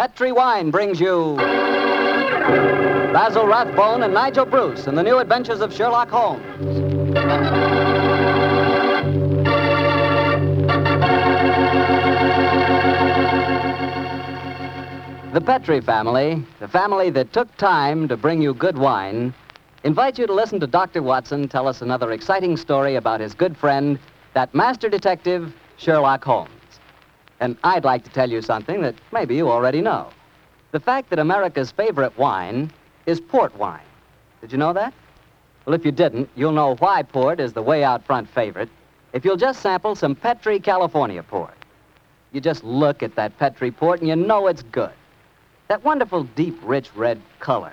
Petri Wine brings you Basil Rathbone and Nigel Bruce in the new adventures of Sherlock Holmes. The Petri family, the family that took time to bring you good wine, invites you to listen to Dr. Watson tell us another exciting story about his good friend, that master detective, Sherlock Holmes. And I'd like to tell you something that maybe you already know. The fact that America's favorite wine is port wine. Did you know that? Well, if you didn't, you'll know why port is the way out front favorite if you'll just sample some Petri California port. You just look at that Petri port and you know it's good. That wonderful deep, rich red color.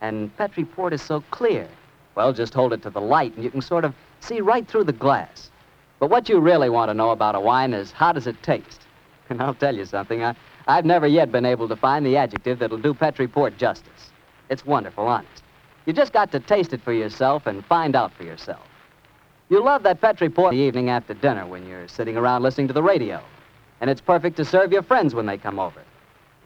And Petri port is so clear. Well, just hold it to the light and you can sort of see right through the glass. But what you really want to know about a wine is how does it taste? And I'll tell you something, I, I've never yet been able to find the adjective that'll do Petri port justice. It's wonderful, honest. You just got to taste it for yourself and find out for yourself. You love that Petri port the evening after dinner when you're sitting around listening to the radio. And it's perfect to serve your friends when they come over.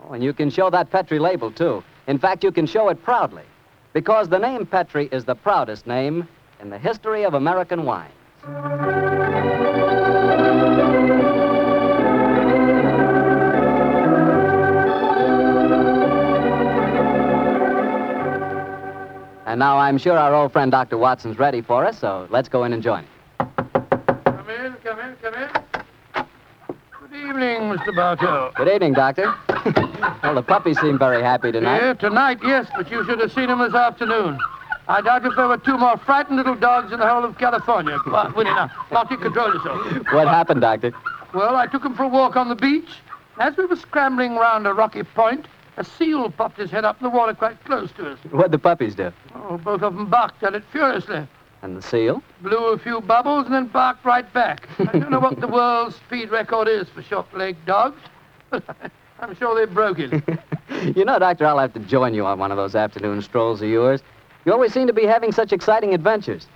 Oh, and you can show that Petri label, too. In fact, you can show it proudly. Because the name Petri is the proudest name in the history of American wines. And now I'm sure our old friend Dr. Watson's ready for us, so let's go in and join him. Come in, come in, come in. Good evening, Mr. Bartell. Good evening, Doctor. well, the puppies seem very happy tonight. Yeah, tonight, yes, but you should have seen them this afternoon. I doubt if there were two more frightened little dogs in the whole of California. On, Winnie, now. Control yourself. What happened, Doctor? Well, I took them for a walk on the beach. As we were scrambling round a rocky point, a seal popped his head up in the water quite close to us. What'd the puppies do? Oh, both of them barked at it furiously. And the seal? Blew a few bubbles and then barked right back. I don't know what the world's speed record is for short-legged dogs, but I'm sure they broke it. you know, Doctor, I'll have to join you on one of those afternoon strolls of yours. You always seem to be having such exciting adventures.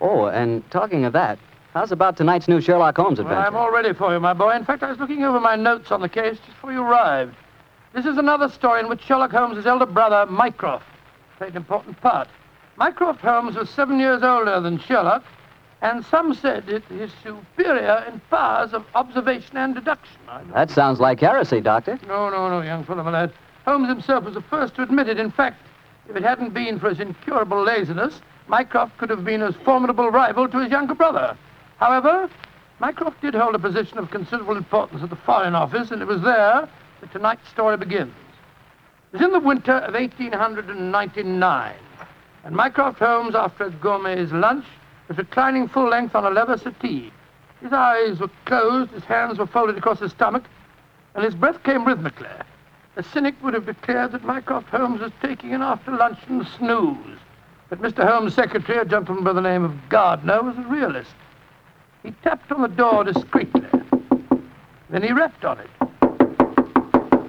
Oh, and talking of that, how's about tonight's new Sherlock Holmes Well, adventure? I'm all ready for you, my boy. In fact, I was looking over my notes on the case just before you arrived. This is another story in which Sherlock Holmes' elder brother, Mycroft, played an important part. Mycroft Holmes was seven years older than Sherlock, and some said it is superior in powers of observation and deduction. That sounds like heresy, Doctor. No, no, no, young fellow, my lad. Holmes himself was the first to admit it. In fact, if it hadn't been for his incurable laziness, Mycroft could have been a formidable rival to his younger brother. However, Mycroft did hold a position of considerable importance at the Foreign Office, and it was there that tonight's story begins. It was in the winter of 1899, and Mycroft Holmes, after a gourmet's lunch, was reclining full length on a leather settee. His eyes were closed, his hands were folded across his stomach, and his breath came rhythmically. A cynic would have declared that Mycroft Holmes was taking an after-luncheon snooze. But Mr. Holmes' secretary, a gentleman by the name of Gardner, was a realist. He tapped on the door discreetly. Then he rapped on it.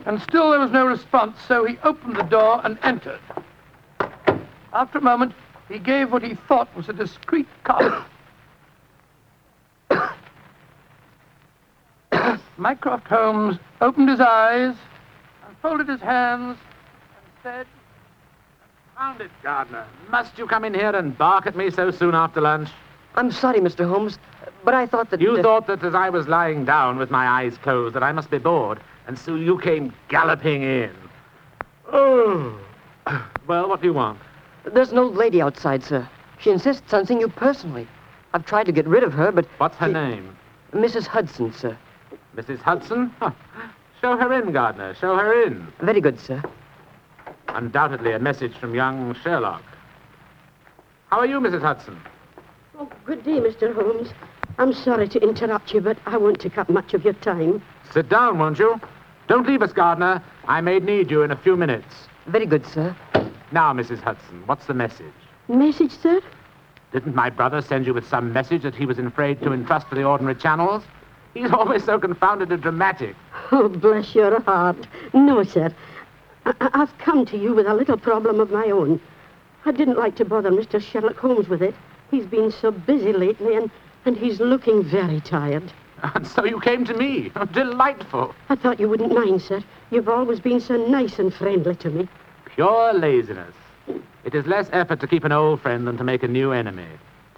And still there was no response, so he opened the door and entered. After a moment, he gave what he thought was a discreet cough. Mycroft Holmes opened his eyes and folded his hands and said, Found it, Gardner. Must you come in here and bark at me so soon after lunch? I'm sorry, Mr. Holmes, but I thought that. You thought that as I was lying down with my eyes closed that I must be bored, and so you came galloping in. Oh. Well, what do you want? There's an old lady outside, sir. She insists on seeing you personally. I've tried to get rid of her, but. What's her she- name? Mrs. Hudson, sir. Mrs. Hudson? Huh. Show her in, Gardner. Show her in. Very good, sir. Undoubtedly a message from young Sherlock. How are you, Mrs. Hudson? Oh, good day, Mr. Holmes. I'm sorry to interrupt you, but I won't take up much of your time. Sit down, won't you? Don't leave us, Gardner. I may need you in a few minutes. Very good, sir. Now, Mrs. Hudson, what's the message? Message, sir? Didn't my brother send you with some message that he was afraid to entrust to the ordinary channels? He's always so confoundedly dramatic. Oh, bless your heart. No, sir. I- I- I've come to you with a little problem of my own. I didn't like to bother Mr. Sherlock Holmes with it. He's been so busy lately, and, and he's looking very tired. And so you came to me. Delightful. I thought you wouldn't mind, sir. You've always been so nice and friendly to me. Pure laziness. It is less effort to keep an old friend than to make a new enemy.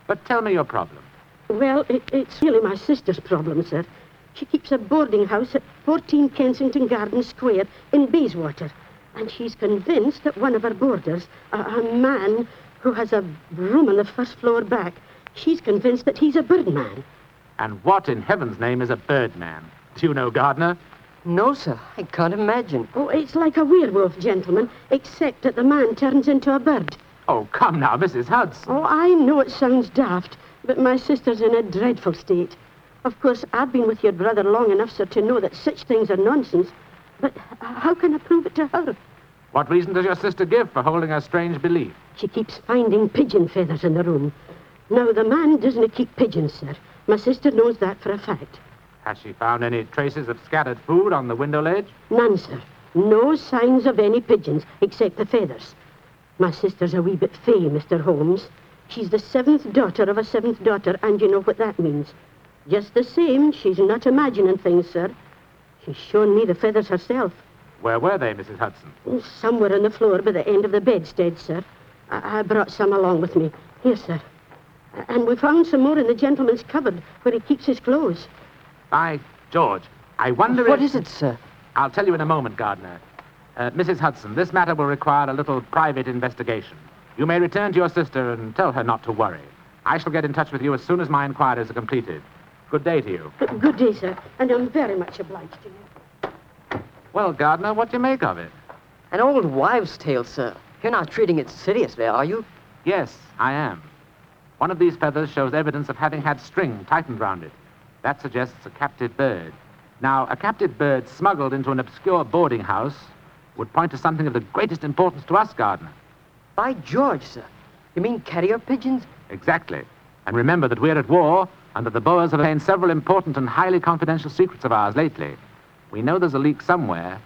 But tell me your problem. Well, it, it's really my sister's problem, sir. She keeps a boarding house at 14 Kensington Garden Square in Bayswater. And she's convinced that one of her boarders, a, a man who has a room on the first floor back, she's convinced that he's a birdman. And what in heaven's name is a birdman? Do you know, Gardner? No, sir. I can't imagine. Oh, it's like a werewolf, gentlemen, except that the man turns into a bird. Oh, come now, Mrs. Hudson. Oh, I know it sounds daft, but my sister's in a dreadful state. Of course, I've been with your brother long enough, sir, to know that such things are nonsense. But how can I prove it to her? What reason does your sister give for holding a strange belief? She keeps finding pigeon feathers in the room. Now, the man doesn't keep pigeons, sir. My sister knows that for a fact. Has she found any traces of scattered food on the window ledge? None, sir. No signs of any pigeons, except the feathers. My sister's a wee bit fey, Mr. Holmes. She's the seventh daughter of a seventh daughter, and you know what that means. Just the same, she's not imagining things, sir. She's shown me the feathers herself. Where were they, Mrs. Hudson? Oh, Somewhere on the floor by the end of the bedstead, sir. I, I brought some along with me. Here, sir. A- And we found some more in the gentleman's cupboard where he keeps his clothes. By George, I wonder What if... is it, sir? I'll tell you in a moment, Gardner. Uh, Mrs. Hudson, this matter will require a little private investigation. You may return to your sister and tell her not to worry. I shall get in touch with you as soon as my inquiries are completed. Good day to you. Good day, sir, and I'm very much obliged to you. Well, Gardner, what do you make of it? An old wives' tale, sir. You're not treating it seriously, are you? Yes, I am. One of these feathers shows evidence of having had string tightened round it. That suggests a captive bird. Now, a captive bird smuggled into an obscure boarding house would point to something of the greatest importance to us, Gardner. By George, sir. You mean carrier pigeons? Exactly. And remember that we're at war and that the Boers have obtained several important and highly confidential secrets of ours lately. We know there's a leak somewhere.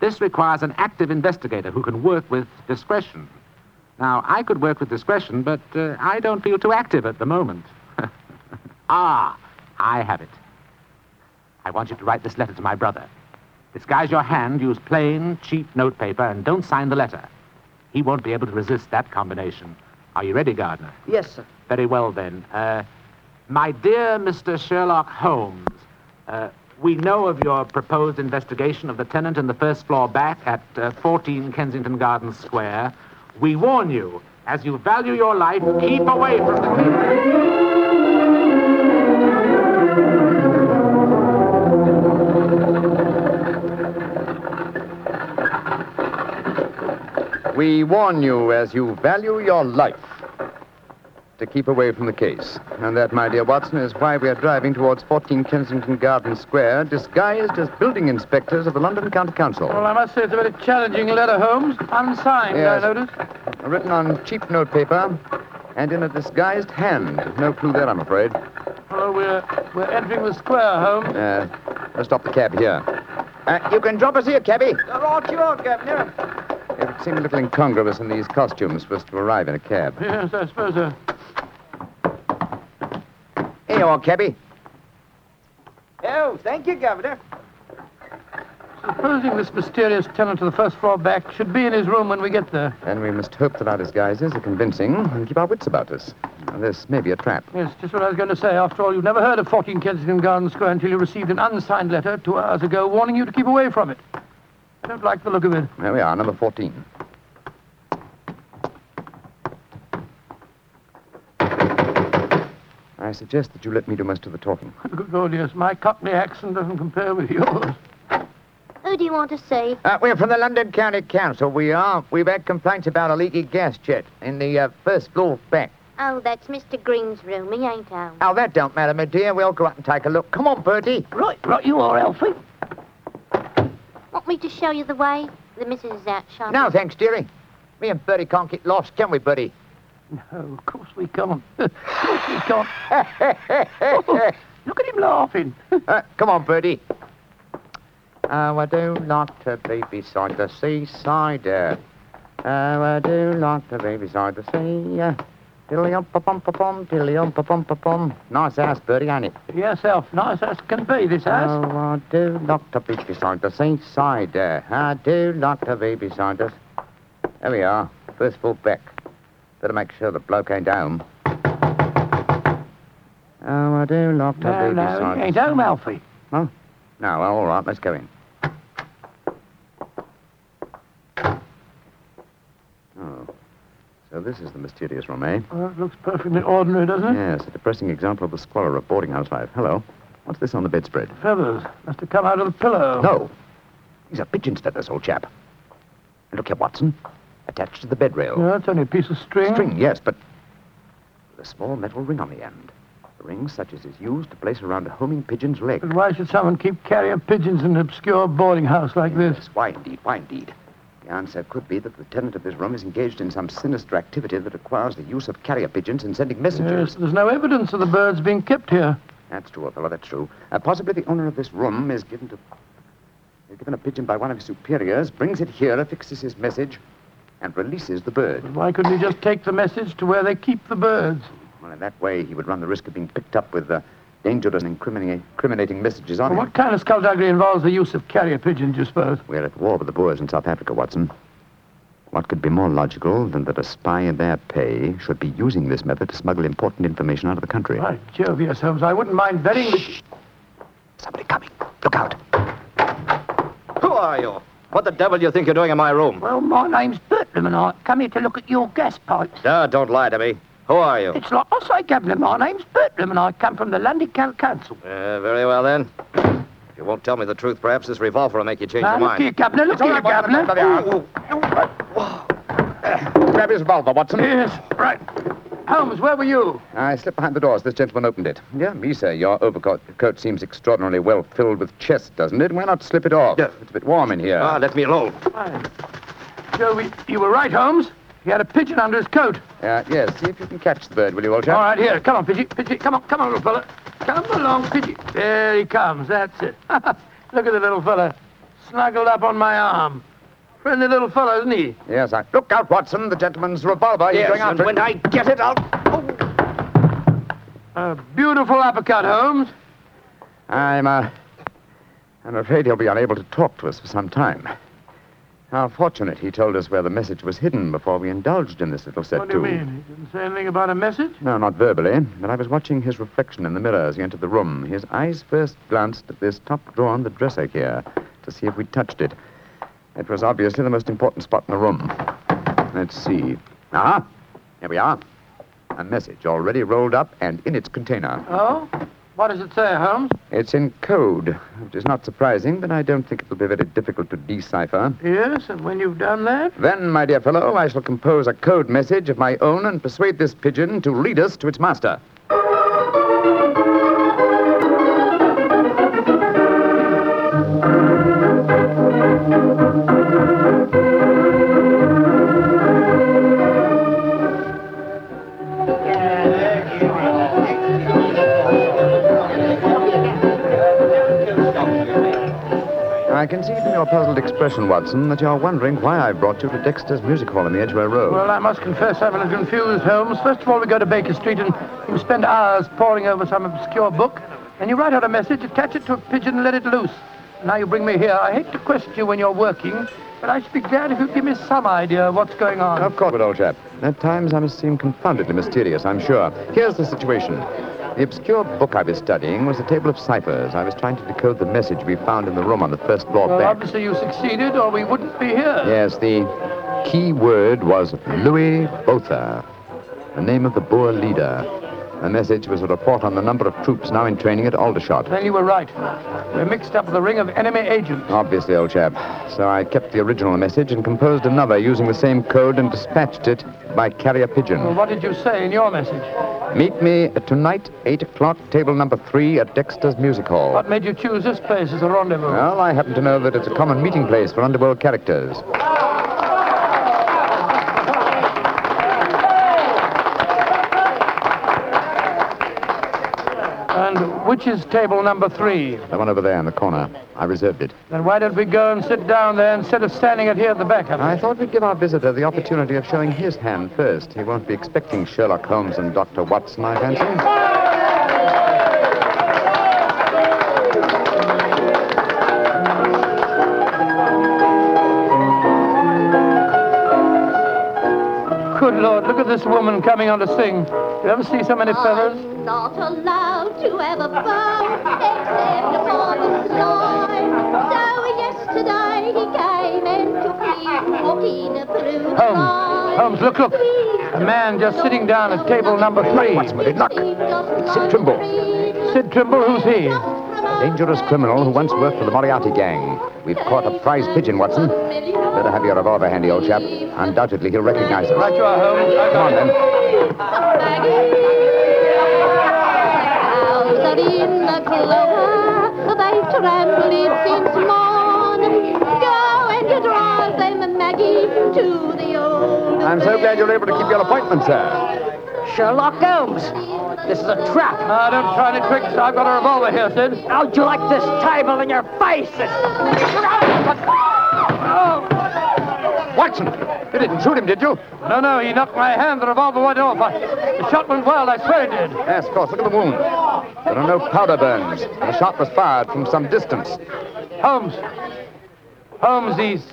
This requires an active investigator who can work with discretion. Now, I could work with discretion, but uh, I don't feel too active at the moment. ah, I have it. I want you to write this letter to my brother. Disguise your hand, use plain, cheap notepaper, and don't sign the letter. He won't be able to resist that combination. Are you ready, Gardner? Yes, sir. Very well, then. Uh, my dear Mr. Sherlock Holmes, uh, we know of your proposed investigation of the tenant in the first floor back at uh, 14 Kensington Gardens Square. We warn you, as you value your life, keep away from the. Case. We warn you, as you value your life, to keep away from the case. And that, my dear Watson, is why we are driving towards 14 Kensington Garden Square, disguised as building inspectors of the London County Council. Well, I must say it's a very challenging letter, Holmes. Unsigned, Yes. I notice. Written on cheap notepaper and in a disguised hand. No clue there, I'm afraid. Well, we're, we're entering the square, Holmes. Uh, let's stop the cab here. Uh, you can drop us here, cabby. Right you are, Governor. It would seem a little incongruous in these costumes for us to arrive in a cab. Yes, I suppose so. Here you are, cabby. Oh, thank you, Governor. Supposing this mysterious tenant of the first floor back should be in his room when we get there. Then we must hope that our disguises are convincing and keep our wits about us. Now, this may be a trap. Yes, just what I was going to say. After all, you've never heard of 14 Kensington Garden Square until you received an unsigned letter two hours ago warning you to keep away from it. I don't like the look of it. There we are, number 14. I suggest that you let me do most of the talking. Good God, yes. My Cockney accent doesn't compare with yours. Who do you want to see? Uh, we're from the London County Council. We are. We've had complaints about a leaky gas jet in the uh, first floor back. Oh, that's Mr. Green's room. He ain't home. Oh, that don't matter, my dear. We'll go out and take a look. Come on, Bertie. Right, right, you are, Elfie. Want me to show you the way? The missus is out shopping. No, thanks, dearie. Me and Bertie can't get lost, can we, Bertie? No, of course we can't. of course we can't. Oh, look at him laughing. Uh, come on, Bertie. Oh, I do like to be beside the seaside. Oh, I do like to be beside the sea. Uh, Tiddly-um-pa-pum-pa-pum, tiddly-um-pa-pum-pa-pum. Nice house, Bertie, ain't it? Yes, Elf. Nice as can be, this house. Oh, I do like to be beside the there. I do like to be beside us. There we are. First full back. Better make sure the bloke ain't home. Oh, I do like to no, be no, beside he ain't home, Alfie. Huh? No, well, all right, let's go in. Oh, so this is the mysterious room, eh? Well, it looks perfectly ordinary, doesn't it? Yes, a depressing example of the squalor of boarding house life. Hello. What's this on the bedspread? Feathers. Must have come out of the pillow. No. These are pigeon's feathers, old chap. And look here, Watson. Attached to the bed rail. No, it's only a piece of string. String, yes, but with a small metal ring on the end. A ring such as is used to place around a homing pigeon's leg. But why should someone keep carrier pigeons in an obscure boarding house like this? Why indeed, why indeed? The answer could be that the tenant of this room is engaged in some sinister activity that requires the use of carrier pigeons in sending messages. Yes, there's no evidence of the birds being kept here. That's true, old fellow, that's true. Uh, possibly the owner of this room is given to. is given a pigeon by one of his superiors, brings it here, affixes his message, and releases the bird. But why couldn't he just take the message to where they keep the birds? Well, in that way, he would run the risk of being picked up with uh, dangerous and incriminating, incriminating messages on Well, him. what kind of skullduggery involves the use of carrier pigeons, you suppose? We're at war with the Boers in South Africa, Watson. What could be more logical than that a spy in their pay should be using this method to smuggle important information out of the country? By Jove, yes, Holmes. I wouldn't mind betting that... Somebody coming. Look out. Who are you? What the devil do you think you're doing in my room? Well, my name's Bertram, and I come here to look at your gas pipes. Ah, don't lie to me. Who are you? It's like I say, Governor, my name's Bertram, and I come from the London County Council. Uh, very well, then. If you won't tell me the truth, perhaps this revolver will make you change Now, your look mind. here, Governor, look here, Governor. Grab his revolver, Watson. Yes, right. Holmes, where were you? I slipped behind the door as this gentleman opened it. Yeah, me, sir. Your overcoat coat seems extraordinarily well filled with chest, doesn't it? Why not slip it off? Yeah. It's a bit warm in here. Ah, let me alone. Joe, you were right, Holmes. He had a pigeon under his coat. Uh, yes, see if you can catch the bird, will you, old chap? All right, here. Come on, Pidgey. Pidgey, come on, come on, little fella. Come along, Pidgey. There he comes. That's it. Look at the little fella. Snuggled up on my arm. Friendly little fellow, isn't he? Yes, I... Look out, Watson. The gentleman's revolver. He's Yes, going and after when. I get it, I'll... Oh. A beautiful uppercut, Holmes. I'm, uh... I'm afraid he'll be unable to talk to us for some time. How fortunate he told us where the message was hidden before we indulged in this little set What do you mean? He didn't say anything about a message? No, not verbally, but I was watching his reflection in the mirror as he entered the room. His eyes first glanced at this top drawer on the dresser here to see if we touched it. It was obviously the most important spot in the room. Let's see. Ah, here we are. A message already rolled up and in its container. Oh? What does it say, Holmes? It's in code, which is not surprising, but I don't think it will be very difficult to decipher. Yes, and when you've done that? Then, my dear fellow, I shall compose a code message of my own and persuade this pigeon to lead us to its master. I can see from your puzzled expression, Watson, that you're wondering why I brought you to Dexter's Music Hall in the Edgware Road. Well, I must confess I'm a little confused, Holmes. First of all, we go to Baker Street and you spend hours poring over some obscure book. and you write out a message, attach it to a pigeon, and let it loose. Now you bring me here. I hate to question you when you're working, but I should be glad if you'd give me some idea of what's going on. Of course, old chap. At times I must seem confoundedly mysterious, I'm sure. Here's the situation. The obscure book I was studying was a table of ciphers. I was trying to decode the message we found in the room on the first floor Well, back. obviously you succeeded, or we wouldn't be here. Yes, the key word was Louis Botha, the name of the Boer leader. The message was a report on the number of troops now in training at Aldershot. Then you were right. We're mixed up with a ring of enemy agents. Obviously, old chap. So I kept the original message and composed another using the same code and dispatched it by carrier pigeon. Well, what did you say in your message? Meet me tonight, 8 o'clock, table number 3 at Dexter's Music Hall. What made you choose this place as a rendezvous? Well, I happen to know that it's a common meeting place for underworld characters. Which is table number three? The one over there in the corner. I reserved it. Then why don't we go and sit down there instead of standing it here at the back? Of I thought we'd give our visitor the opportunity of showing his hand first. He won't be expecting Sherlock Holmes and Dr. Watson, I fancy. Lord, this woman coming on to sing. You ever see so many feathers? I'm not allowed to have a bow except for the snow. So yesterday he came and took me walking through the Holmes, sky. Holmes, look, look. A man just sitting down at table number three. What's with it? Look. Sid Trimble. Sid Trimble, who's he? A dangerous criminal who once worked for the Moriarty gang. We've caught a prize pigeon, Watson. Better have your revolver handy, old chap. Undoubtedly, he'll recognize us. Right you are, Holmes. I Come on, got it. then. Out in the clover, they've trampled it since morn. Go and drive them, Maggie, to the old. I'm so glad you're able to keep your appointment, sir. Sherlock Holmes. This is a trap. Ah, don't try any tricks. I've got a revolver here, Sid. How'd you like this table in your face? Watson! You didn't shoot him, did you? No, no, he knocked my hand. The revolver went off. I, the shot went wild. I swear it did. Yes, of course. Look at the wound. There are no powder burns. The shot was fired from some distance. Holmes. Holmes, he's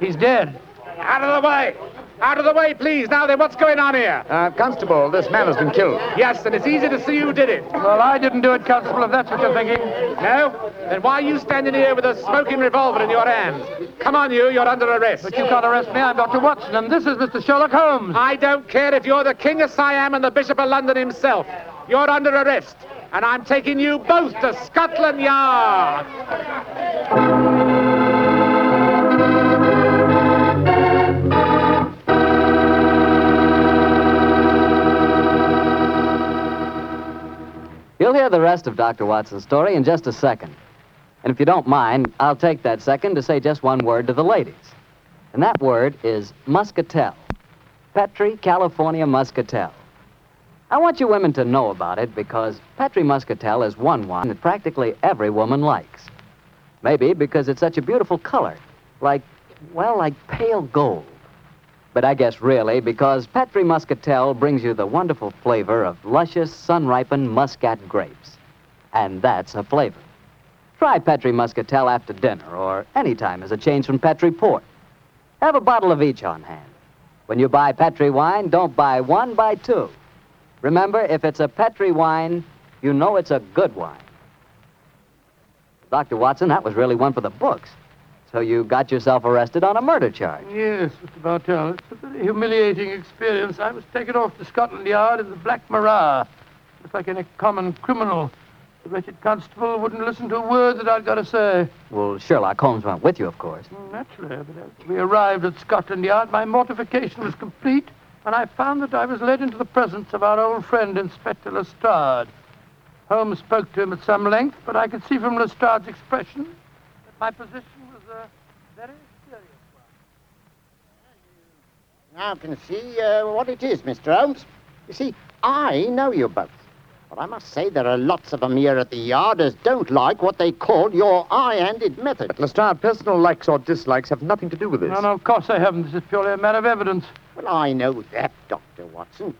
he's dead. Out of the way! Out of the way, please. Now then, what's going on here? Uh, Constable, this man has been killed. Yes, and it's easy to see who did it. Well, I didn't do it, Constable, if that's what you're thinking. No? Then why are you standing here with a smoking revolver in your hand? Come on, you. You're under arrest. But you can't arrest me. I'm Dr. Watson, and this is Mr. Sherlock Holmes. I don't care if you're the King of Siam and the Bishop of London himself. You're under arrest. And I'm taking you both to Scotland Yard. You'll hear the rest of Dr. Watson's story in just a second. And if you don't mind, I'll take that second to say just one word to the ladies. And that word is muscatel. Petri California Muscatel. I want you women to know about it because Petri Muscatel is one wine that practically every woman likes. Maybe because it's such a beautiful color, like, well, like pale gold. But I guess really because Petri Muscatel brings you the wonderful flavor of luscious, sun ripened muscat grapes. And that's a flavor. Try Petri Muscatel after dinner or any time as a change from Petri Port. Have a bottle of each on hand. When you buy Petri wine, don't buy one, buy two. Remember, if it's a Petri wine, you know it's a good wine. Dr. Watson, that was really one for the books. So you got yourself arrested on a murder charge. Yes, Mr. Bartell. It's a very humiliating experience. I was taken off to Scotland Yard in the Black Maria. Just like any common criminal. The wretched constable wouldn't listen to a word that I'd got to say. Well, Sherlock Holmes went with you, of course. Mm, Naturally, but as we arrived at Scotland Yard, my mortification was complete, and I found that I was led into the presence of our old friend, Inspector Lestrade. Holmes spoke to him at some length, but I could see from Lestrade's expression that my position was a very serious one. Now can see uh, what it is, Mr. Holmes. You see, I know you both. But I must say there are lots of of 'em here at the yard as don't like what they call your eye-handed method. But Lestrade, personal likes or dislikes have nothing to do with this. No, no, of course they haven't. This is purely a matter of evidence. Well, I know that, Dr. Watson.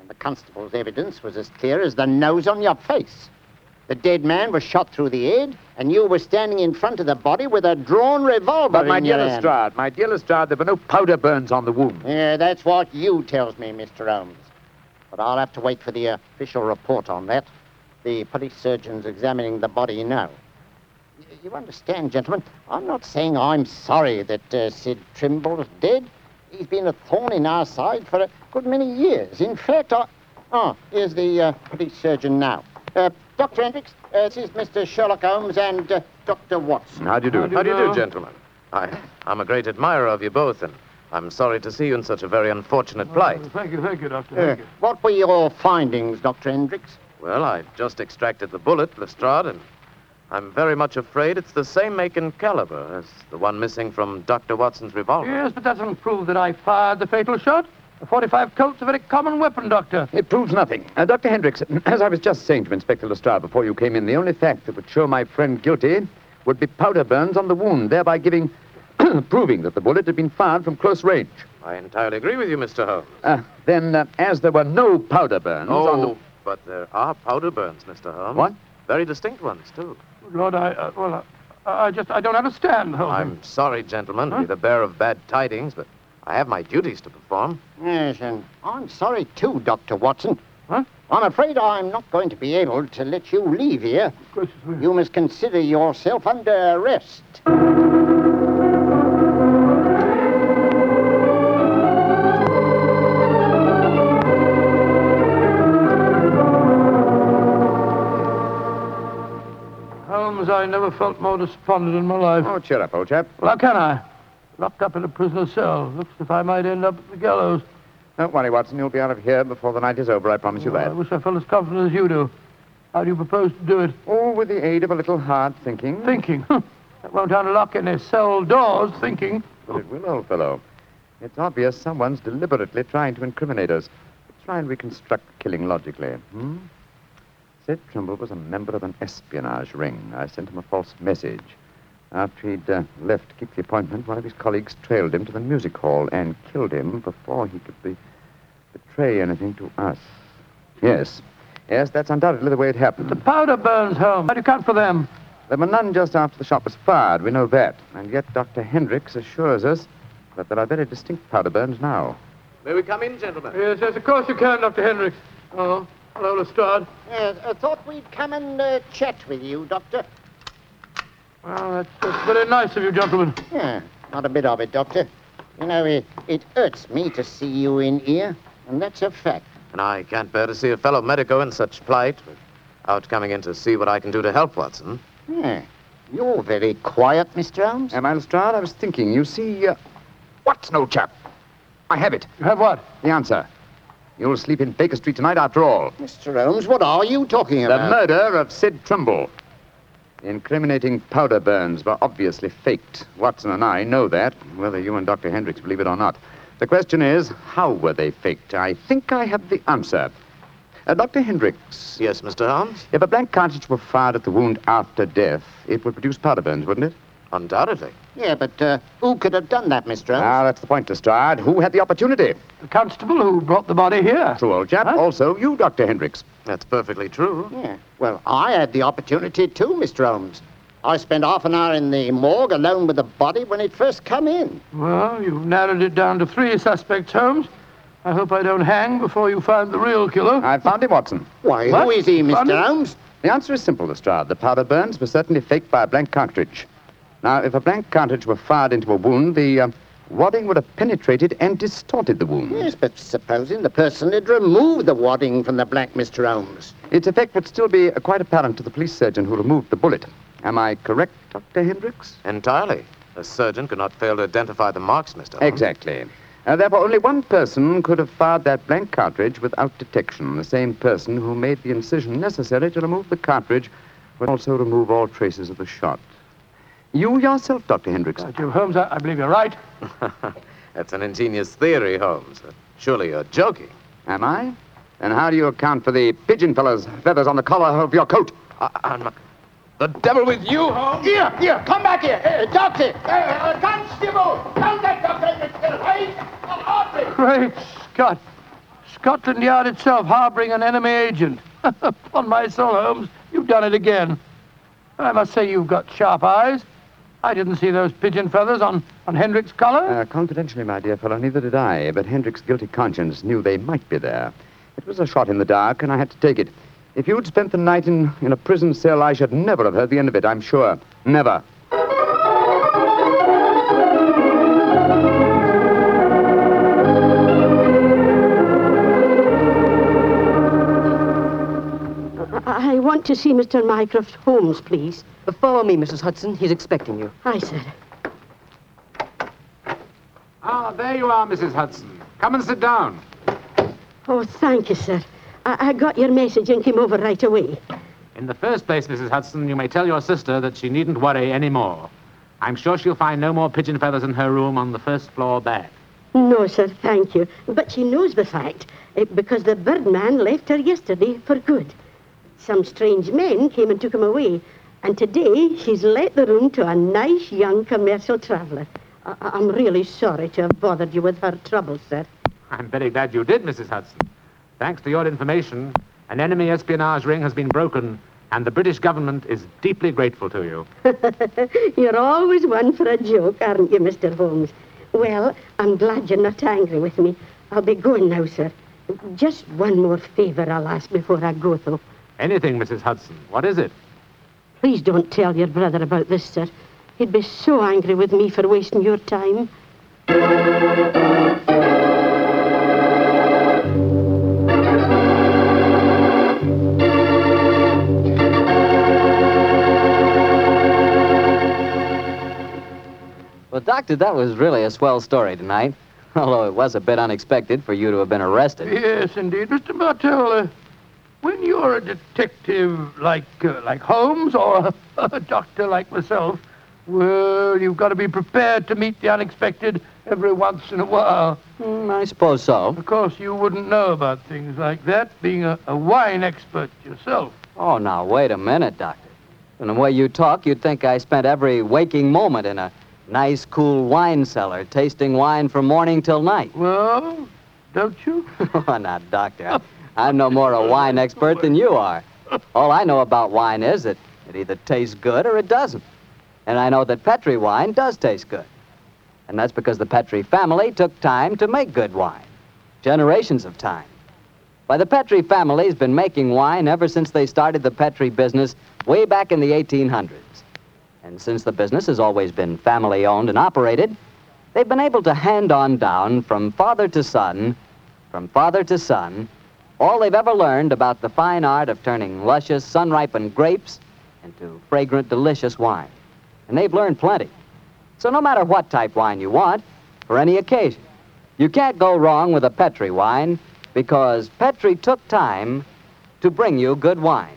And the constable's evidence was as clear as the nose on your face. The dead man was shot through the head, and you were standing in front of the body with a drawn revolver But my in dear your hand. Lestrade, my dear Lestrade, there were no powder burns on the wound. Yeah, that's what you tells me, Mr. Holmes. But I'll have to wait for the official report on that. The police surgeon's examining the body now. You understand, gentlemen, I'm not saying I'm sorry that uh, Sid Trimble's dead. He's been a thorn in our side for a good many years. In fact, I... Oh, here's the uh, police surgeon now. Uh, Dr. Hendricks, uh, this is Mr. Sherlock Holmes and uh, Dr. Watson. How do you do? How do How do you do, gentlemen? I, I'm a great admirer of you both, and I'm sorry to see you in such a very unfortunate plight. Oh, thank you, thank you, Doctor. Uh, you. what were your findings, Dr. Hendricks? Well, I've just extracted the bullet, Lestrade, and I'm very much afraid it's the same make and caliber as the one missing from Dr. Watson's revolver. Yes, but that doesn't prove that I fired the fatal shot. A 45 Colt's a very common weapon, Doctor. It proves nothing. Uh, Dr. Hendricks, as I was just saying to Inspector Lestrade before you came in, the only fact that would show my friend guilty would be powder burns on the wound, thereby giving, proving that the bullet had been fired from close range. I entirely agree with you, Mr. Holmes. Uh, then, uh, as there were no powder burns on the... Oh, but there are powder burns, Mr. Holmes. What? Very distinct ones, too. Good Lord, I, uh, well, I, I just, I don't understand, Holmes. I'm sorry, gentlemen, to be the bearer of bad tidings, but I have my duties to perform. Yes, and I'm sorry too, Dr. Watson. Huh? I'm afraid I'm not going to be able to let you leave here. Gracious. You must consider yourself under arrest. Holmes, I never felt more despondent in my life. Oh, cheer up, old chap. Well, how can I? Locked up in a prisoner's cell. Looks as if I might end up at the gallows. Don't worry, Watson. You'll be out of here before the night is over, I promise you that. I wish I felt as confident as you do. How do you propose to do it? Oh, with the aid of a little hard thinking. Thinking. that won't unlock any cell doors, thinking. But it will, old fellow. It's obvious someone's deliberately trying to incriminate us. Let's try and reconstruct the killing logically. Hmm? Sid Trimble was a member of an espionage ring. I sent him a false message. After he'd uh, left to keep the appointment, one of his colleagues trailed him to the music hall and killed him before he could be, betray anything to us. Yes. Yes, that's undoubtedly the way it happened. The powder burns, Holmes. How do you account for them? There were none just after the shot was fired. We know that. And yet Dr. Hendricks assures us that there are very distinct powder burns now. May we come in, gentlemen? Yes, yes, of course you can, Dr. Hendricks. Oh, hello, Lestrade. Yes, I thought we'd come and uh, chat with you, Doctor. Well, that's, that's very nice of you, gentlemen. Yeah, not a bit of it, Doctor. You know, it, it hurts me to see you in here, and that's a fact. And I can't bear to see a fellow medico in such plight without coming in to see what I can do to help Watson. Yeah. You're very quiet, Mr. Holmes. Am I Lestrade? I was thinking. You see, uh, Watson, old chap. I have it. You have what? The answer. You'll sleep in Baker Street tonight after all. Mr. Holmes, what are you talking about? The murder of Sid Trimble. The incriminating powder burns were obviously faked. Watson and I know that, whether you and Dr. Hendricks believe it or not. The question is, how were they faked? I think I have the answer. Uh, Dr. Hendricks, Yes, Mr. Holmes? if a blank cartridge were fired at the wound after death, it would produce powder burns, wouldn't it? Undoubtedly. Yeah, but uh, who could have done that, Mr. Holmes? Ah, that's the point, Lestrade. Who had the opportunity? The constable who brought the body here. True, old chap. Huh? Also, you, Dr. Hendricks. That's perfectly true. Yeah. Well, I had the opportunity too, Mr. Holmes. I spent half an hour in the morgue alone with the body when it first come in. Well, you've narrowed it down to three suspects, Holmes. I hope I don't hang before you find the real killer. I've found him, Watson. Why, What? who is he, Mr. Funny. Holmes? The answer is simple, Lestrade. The powder burns were certainly faked by a blank cartridge. Now, if a blank cartridge were fired into a wound, the uh, wadding would have penetrated and distorted the wound. Yes, but supposing the person had removed the wadding from the blank, Mr. Holmes. Its effect would still be uh, quite apparent to the police surgeon who removed the bullet. Am I correct, Dr. Hendricks? Entirely. A surgeon could not fail to identify the marks, Mr. Holmes. Exactly. Uh, therefore, only one person could have fired that blank cartridge without detection. The same person who made the incision necessary to remove the cartridge would also remove all traces of the shot. You yourself, Dr. Hendricks. Uh, Jim Holmes, I, I believe you're right. That's an ingenious theory, Holmes. Uh, Surely you're joking. Am I? Then how do you account for the pigeon feathers, feathers on the collar of your coat? I, I'm not... The devil with you, Holmes! Here, here, come back here. Uh, doctor, uh, uh, constable, come back, doctor. Wait, uh, Great Scott. Scotland Yard itself harboring an enemy agent. Upon my soul, Holmes, you've done it again. I must say you've got sharp eyes. I didn't see those pigeon feathers on, on Hendrick's collar. Uh, confidentially, my dear fellow, neither did I, but Hendrick's guilty conscience knew they might be there. It was a shot in the dark, and I had to take it. If you'd spent the night in, in a prison cell, I should never have heard the end of it, I'm sure. Never. To see Mr. Mycroft Holmes, please. Uh, Follow me, Mrs. Hudson. He's expecting you. Aye, sir. Ah, there you are, Mrs. Hudson. Come and sit down. Oh, thank you, sir. I, I got your message and came over right away. In the first place, Mrs. Hudson, you may tell your sister that she needn't worry any more. I'm sure she'll find no more pigeon feathers in her room on the first floor back. No, sir, thank you. But she knows the fact, eh, because the birdman left her yesterday for good. Some strange men came and took him away, and today she's let the room to a nice young commercial traveller. I- I'm really sorry to have bothered you with her troubles, sir. I'm very glad you did, Mrs. Hudson. Thanks to your information, an enemy espionage ring has been broken, and the British government is deeply grateful to you. You're always one for a joke, aren't you, Mr. Holmes? Well, I'm glad you're not angry with me. I'll be going now, sir. Just one more favor I'll ask before I go, though. Anything, Mrs. Hudson. What is it? Please don't tell your brother about this, sir. He'd be so angry with me for wasting your time. Well, Doctor, that was really a swell story tonight. Although it was a bit unexpected for you to have been arrested. Yes, indeed. Mr. Bartell, uh, when you're a detective like uh, like Holmes or a doctor like myself, well, you've got to be prepared to meet the unexpected every once in a while. Hmm, I suppose so. Of course, you wouldn't know about things like that, being a, a wine expert yourself. Oh, now, wait a minute, Doctor. From the way you talk, you'd think I spent every waking moment in a nice, cool wine cellar, tasting wine from morning till night. Well, don't you? oh, now, Doctor, I'm no more a wine expert than you are. All I know about wine is that it either tastes good or it doesn't. And I know that Petri wine does taste good. And that's because the Petri family took time to make good wine. Generations of time. Why, the Petri family's been making wine ever since they started the Petri business way back in the 1800s. And since the business has always been family owned and operated, they've been able to hand on down from father to son, from father to son, all they've ever learned about the fine art of turning luscious, sun ripened grapes into fragrant, delicious wine. And they've learned plenty. So no matter what type wine you want, for any occasion, you can't go wrong with a Petri wine because Petri took time to bring you good wine.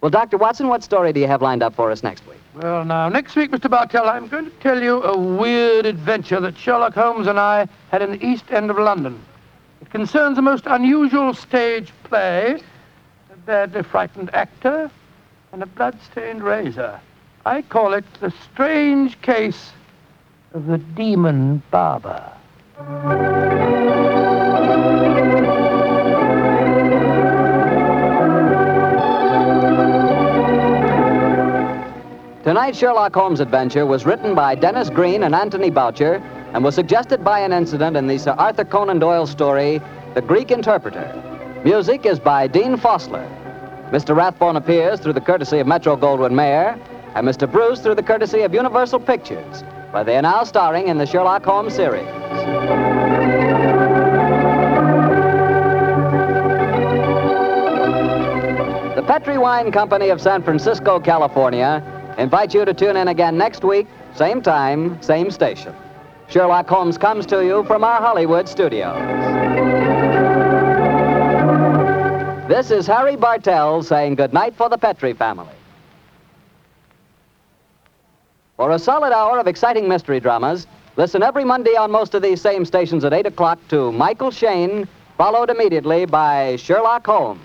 Well, Dr. Watson, what story do you have lined up for us next week? Well, now, next week, Mr. Bartell, I'm going to tell you a weird adventure that Sherlock Holmes and I had in the East End of London. Concerns a most unusual stage play, a badly frightened actor, and a blood-stained razor. I call it the strange case of the demon barber. Tonight's Sherlock Holmes adventure was written by Dennis Green and Anthony Boucher and was suggested by an incident in the Sir Arthur Conan Doyle story, The Greek Interpreter. Music is by Dean Fossler. Mr. Rathbone appears through the courtesy of Metro Goldwyn Mayer, and Mr. Bruce through the courtesy of Universal Pictures, where they are now starring in the Sherlock Holmes series. The Petri Wine Company of San Francisco, California, invites you to tune in again next week, same time, same station. Sherlock Holmes comes to you from our Hollywood studios. This is Harry Bartell saying goodnight for the Petri family. For a solid hour of exciting mystery dramas, listen every Monday on most of these same stations at 8 o'clock to Michael Shayne, followed immediately by Sherlock Holmes.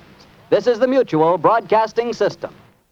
This is the Mutual Broadcasting System.